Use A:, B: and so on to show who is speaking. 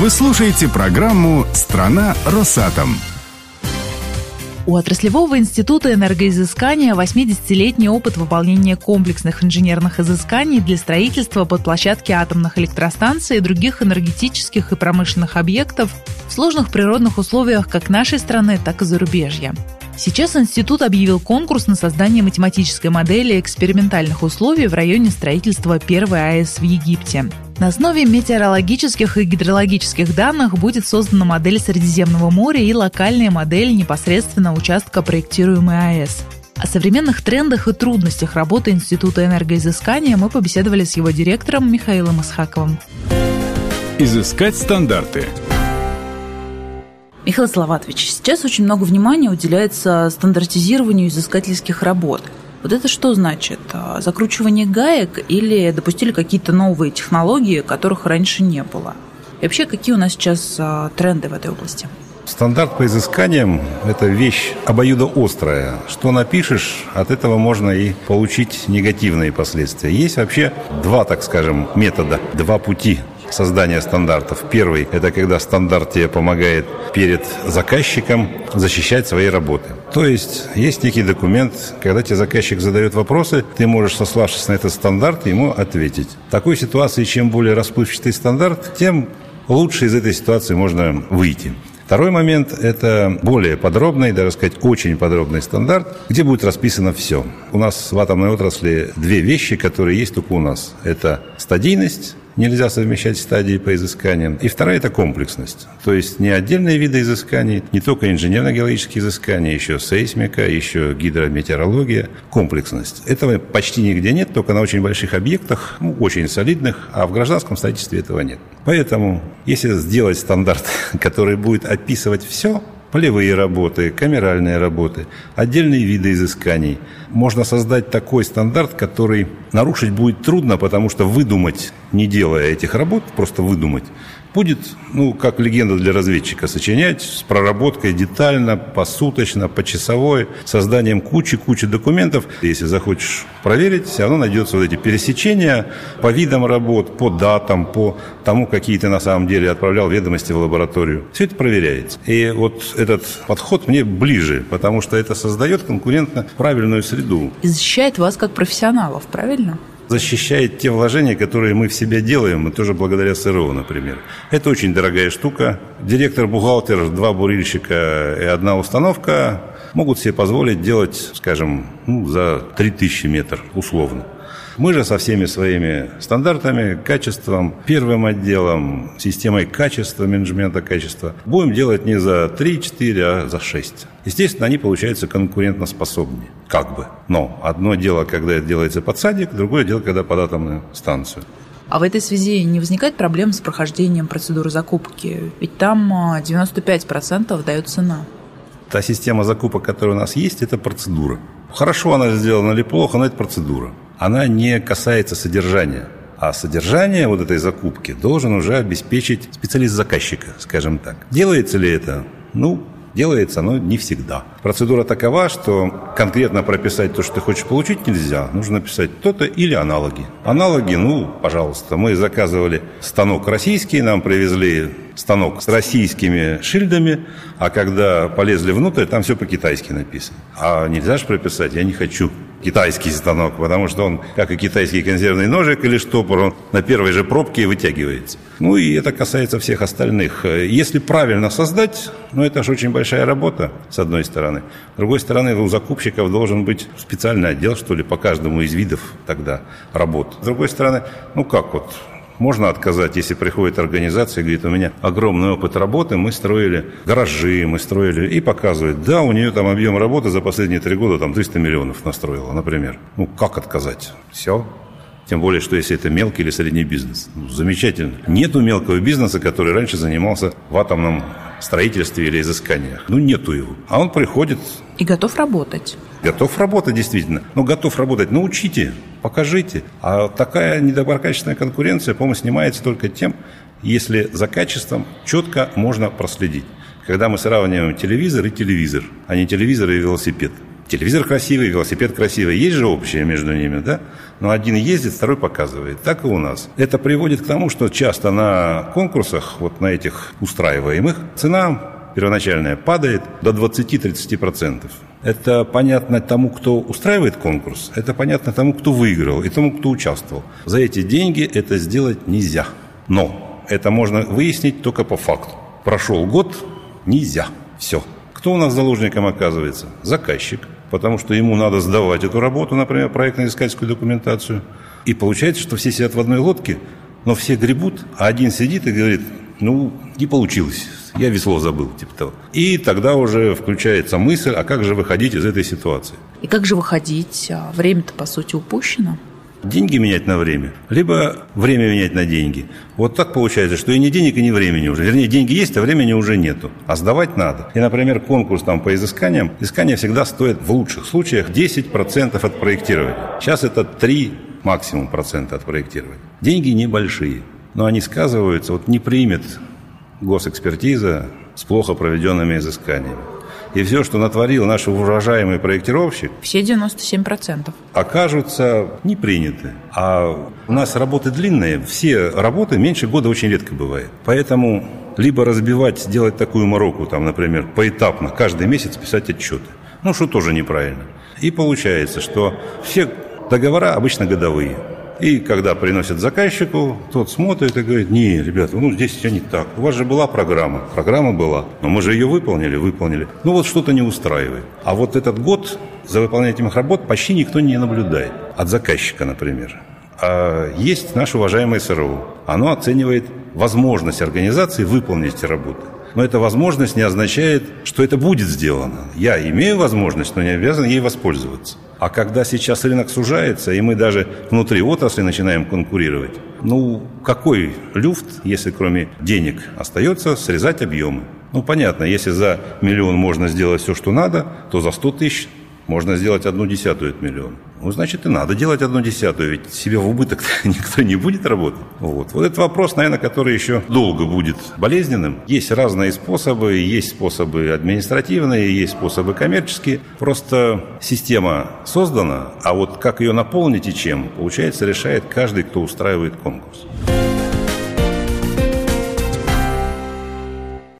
A: Вы слушаете программу «Страна Росатом».
B: У отраслевого института энергоизыскания 80-летний опыт выполнения комплексных инженерных изысканий для строительства под площадки атомных электростанций и других энергетических и промышленных объектов в сложных природных условиях как нашей страны, так и зарубежья. Сейчас институт объявил конкурс на создание математической модели экспериментальных условий в районе строительства первой АЭС в Египте. На основе метеорологических и гидрологических данных будет создана модель Средиземного моря и локальная модель непосредственно участка проектируемой АЭС. О современных трендах и трудностях работы Института энергоизыскания мы побеседовали с его директором Михаилом Исхаковым.
A: Изыскать стандарты –
B: Михаил Салаватович, сейчас очень много внимания уделяется стандартизированию изыскательских работ. Вот это что значит? А, закручивание гаек или допустили какие-то новые технологии, которых раньше не было? И вообще, какие у нас сейчас а, тренды в этой области?
C: Стандарт по изысканиям – это вещь обоюдоострая. Что напишешь, от этого можно и получить негативные последствия. Есть вообще два, так скажем, метода, два пути создания стандартов. Первый – это когда стандарт тебе помогает перед заказчиком защищать свои работы. То есть есть некий документ, когда тебе заказчик задает вопросы, ты можешь, сославшись на этот стандарт, ему ответить. В такой ситуации, чем более расплывчатый стандарт, тем лучше из этой ситуации можно выйти. Второй момент – это более подробный, даже сказать, очень подробный стандарт, где будет расписано все. У нас в атомной отрасли две вещи, которые есть только у нас. Это стадийность нельзя совмещать стадии по изысканиям. И вторая – это комплексность. То есть не отдельные виды изысканий, не только инженерно-геологические изыскания, еще сейсмика, еще гидрометеорология, комплексность. Этого почти нигде нет, только на очень больших объектах, ну, очень солидных, а в гражданском строительстве этого нет. Поэтому, если сделать стандарт, который будет описывать все, полевые работы, камеральные работы, отдельные виды изысканий. Можно создать такой стандарт, который нарушить будет трудно, потому что выдумать, не делая этих работ, просто выдумать, будет, ну, как легенда для разведчика, сочинять с проработкой детально, посуточно, почасовой, созданием кучи-кучи документов. Если захочешь проверить, все равно найдется вот эти пересечения по видам работ, по датам, по тому, какие ты на самом деле отправлял ведомости в лабораторию. Все это проверяется. И вот этот подход мне ближе, потому что это создает конкурентно правильную среду.
B: И защищает вас как профессионалов, правильно?
C: Защищает те вложения, которые мы в себя делаем, и тоже благодаря СРО, например. Это очень дорогая штука. Директор-бухгалтер, два бурильщика и одна установка могут себе позволить делать, скажем, ну, за 3000 метров условно. Мы же со всеми своими стандартами, качеством, первым отделом, системой качества, менеджмента качества будем делать не за 3-4, а за 6. Естественно, они получаются конкурентоспособнее, как бы. Но одно дело, когда это делается под садик, другое дело, когда под атомную станцию.
B: А в этой связи не возникает проблем с прохождением процедуры закупки? Ведь там 95% а, дает цена.
C: Та система закупок, которая у нас есть, это процедура. Хорошо она сделана или плохо, но это процедура она не касается содержания. А содержание вот этой закупки должен уже обеспечить специалист заказчика, скажем так. Делается ли это? Ну, делается, но не всегда. Процедура такова, что конкретно прописать то, что ты хочешь получить, нельзя. Нужно написать то-то или аналоги. Аналоги, ну, пожалуйста, мы заказывали станок российский, нам привезли станок с российскими шильдами, а когда полезли внутрь, там все по-китайски написано. А нельзя же прописать, я не хочу китайский станок, потому что он, как и китайский консервный ножик или штопор, он на первой же пробке вытягивается. Ну и это касается всех остальных. Если правильно создать, ну это же очень большая работа, с одной стороны. С другой стороны, у закупщиков должен быть специальный отдел, что ли, по каждому из видов тогда работ. С другой стороны, ну как вот, можно отказать, если приходит организация и говорит, у меня огромный опыт работы, мы строили гаражи, мы строили, и показывает, да, у нее там объем работы за последние три года там 300 миллионов настроила, например. Ну, как отказать? Все, тем более, что если это мелкий или средний бизнес. Ну, замечательно. Нету мелкого бизнеса, который раньше занимался в атомном строительстве или изысканиях. Ну, нету его. А он приходит...
B: И готов работать.
C: Готов работать, действительно. Но готов работать. Научите, покажите. А такая недоброкачественная конкуренция, по-моему, снимается только тем, если за качеством четко можно проследить. Когда мы сравниваем телевизор и телевизор, а не телевизор и велосипед. телевизор красивый, велосипед красивый. Есть же общее между ними, да? Но один ездит, второй показывает. Так и у нас. Это приводит к тому, что часто на конкурсах, вот на этих устраиваемых, цена первоначальная падает до 20-30%. Это понятно тому, кто устраивает конкурс, это понятно тому, кто выиграл и тому, кто участвовал. За эти деньги это сделать нельзя. Но это можно выяснить только по факту. Прошел год, нельзя. Все. Кто у нас заложником оказывается? Заказчик. Потому что ему надо сдавать эту работу, например, проектно-искательскую документацию. И получается, что все сидят в одной лодке, но все гребут, а один сидит и говорит, ну, не получилось, я весло забыл, типа того. И тогда уже включается мысль, а как же выходить из этой ситуации?
B: И как же выходить? А время-то, по сути, упущено.
C: Деньги менять на время, либо время менять на деньги. Вот так получается, что и не денег, и не времени уже. Вернее, деньги есть, а времени уже нету. А сдавать надо. И, например, конкурс там по изысканиям, изыскание всегда стоит в лучших случаях 10% от проектирования. Сейчас это 3 максимум процента от проектирования. Деньги небольшие, но они сказываются. Вот не примет госэкспертиза с плохо проведенными изысканиями. И все, что натворил наш уважаемый проектировщик...
B: Все 97%.
C: Окажутся не приняты. А у нас работы длинные. Все работы меньше года очень редко бывает. Поэтому либо разбивать, делать такую мороку, там, например, поэтапно, каждый месяц писать отчеты. Ну, что тоже неправильно. И получается, что все договора обычно годовые. И когда приносят заказчику, тот смотрит и говорит, не, ребята, ну здесь все не так. У вас же была программа. Программа была. Но мы же ее выполнили, выполнили. Ну вот что-то не устраивает. А вот этот год за выполнение этих работ почти никто не наблюдает. От заказчика, например. А есть наш уважаемый СРУ. Оно оценивает возможность организации выполнить эти работы. Но эта возможность не означает, что это будет сделано. Я имею возможность, но не обязан ей воспользоваться. А когда сейчас рынок сужается, и мы даже внутри отрасли начинаем конкурировать, ну, какой люфт, если кроме денег остается, срезать объемы? Ну, понятно, если за миллион можно сделать все, что надо, то за 100 тысяч можно сделать одну десятую от миллиона. Ну, значит, и надо делать одну десятую, ведь себе в убыток никто не будет работать. Вот. вот этот вопрос, наверное, который еще долго будет болезненным. Есть разные способы, есть способы административные, есть способы коммерческие. Просто система создана, а вот как ее наполнить и чем, получается, решает каждый, кто устраивает конкурс.